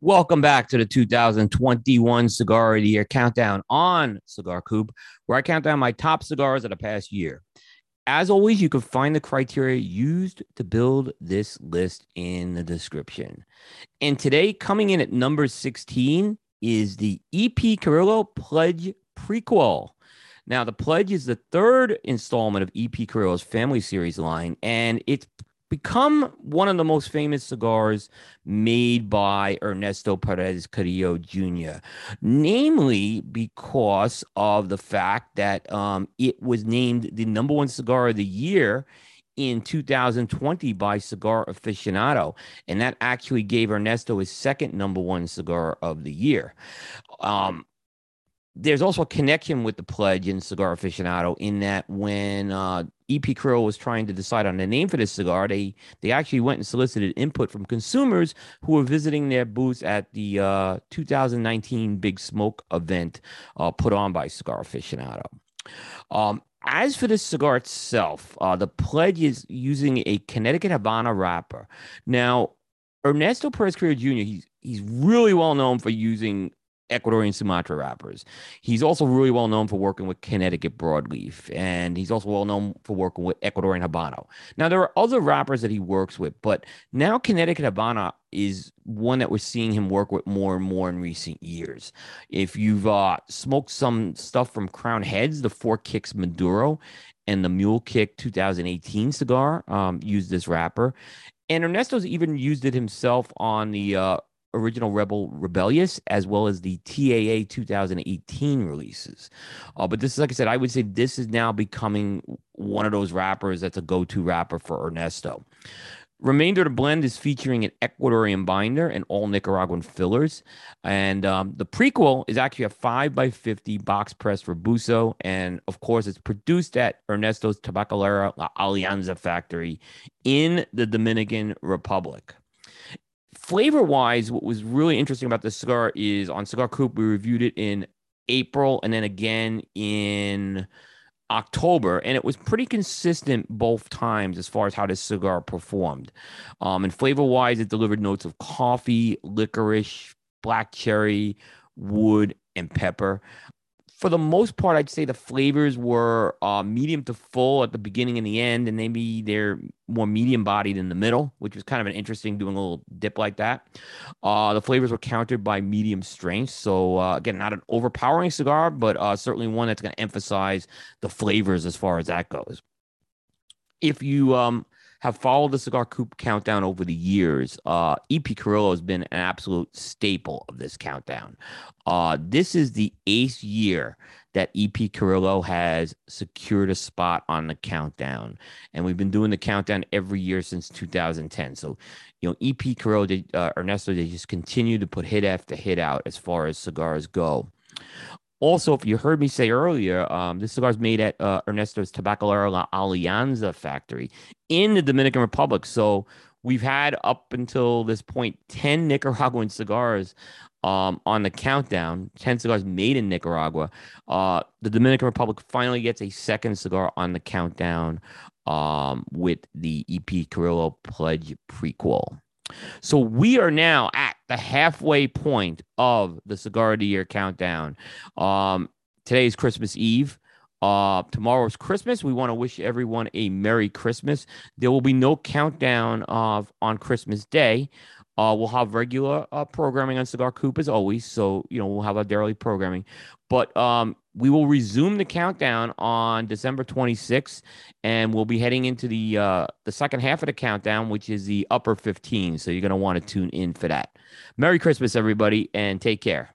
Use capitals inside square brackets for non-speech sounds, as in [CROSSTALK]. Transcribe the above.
Welcome back to the 2021 Cigar of the Year countdown on Cigar Coop, where I count down my top cigars of the past year. As always, you can find the criteria used to build this list in the description. And today, coming in at number 16, is the EP Carrillo Pledge Prequel. Now, the Pledge is the third installment of EP Carrillo's family series line, and it's become one of the most famous cigars made by Ernesto Perez Carrillo Jr., namely because of the fact that um, it was named the number one cigar of the year in 2020 by Cigar Aficionado. And that actually gave Ernesto his second number one cigar of the year. Um, there's also a connection with the pledge in Cigar Aficionado in that when uh, EP Carrillo was trying to decide on the name for this cigar, they they actually went and solicited input from consumers who were visiting their booths at the uh, 2019 Big Smoke event uh, put on by Cigar Aficionado. Um, as for the cigar itself, uh, the pledge is using a Connecticut Havana wrapper. Now, Ernesto Perez Carrillo Jr. He's he's really well known for using Ecuadorian Sumatra wrappers. He's also really well known for working with Connecticut broadleaf, and he's also well known for working with Ecuadorian Habano. Now, there are other wrappers that he works with, but now Connecticut Habana is one that we're seeing him work with more and more in recent years. If you've uh, smoked some stuff from Crowned Heads, the Four Kicks Maduro, and the Mule Kick 2018 cigar um, used this wrapper. And Ernesto's even used it himself on the uh, original Rebel Rebellious as well as the TAA 2018 releases. Uh, but this is, like I said, I would say this is now becoming one of those wrappers that's a go to wrapper for Ernesto. Remainder the blend is featuring an Ecuadorian binder and all Nicaraguan fillers. And um, the prequel is actually a 5 by 50 box press Robusto. And of course, it's produced at Ernesto's Tabacalera La Alianza factory in the Dominican Republic flavor wise, what was really interesting about this cigar is on Cigar Coop, we reviewed it in April and then again in October, and it was pretty consistent both times as far as how this cigar performed. Um, and flavor wise, it delivered notes of coffee, licorice, black cherry, wood, and pepper for the most part, I'd say the flavors were uh, medium to full at the beginning and the end, and maybe they're more medium bodied in the middle, which was kind of an interesting doing a little dip like that. Uh, the flavors were countered by medium strength. So, uh, again, not an overpowering cigar, but uh, certainly one that's going to emphasize the flavors as far as that goes. If you um, have followed the Cigar Coop countdown over the years, uh, EP Carrillo has been an absolute staple of this countdown. Uh, this is the eighth year that EP Carrillo has secured a spot on the countdown, and we've been doing the countdown every year since 2010. So, you know, EP Carrillo, uh, Ernesto, they just continue to put hit after hit out as far as cigars go. Also, if you heard me say earlier, um, this cigar is made at uh, Ernesto's Tabacalera La Alianza factory in the Dominican Republic. So we've had up until this point 10 [LAUGHS] Nicaraguan cigars um, on the countdown, 10 cigars made in Nicaragua. Uh, the Dominican Republic finally gets a second cigar on the countdown um, with the EP Carrillo Pledge prequel. So we are now at the halfway point of the cigar of the year countdown. Um, today is Christmas Eve. Uh, tomorrow's Christmas. We want to wish everyone a Merry Christmas. There will be no countdown of on Christmas Day. Uh, we'll have regular uh, programming on Cigar Coop as always. So, you know, we'll have our daily programming. But um, we will resume the countdown on December 26th, and we'll be heading into the uh, the second half of the countdown, which is the upper 15. So you're going to want to tune in for that. Merry Christmas, everybody, and take care.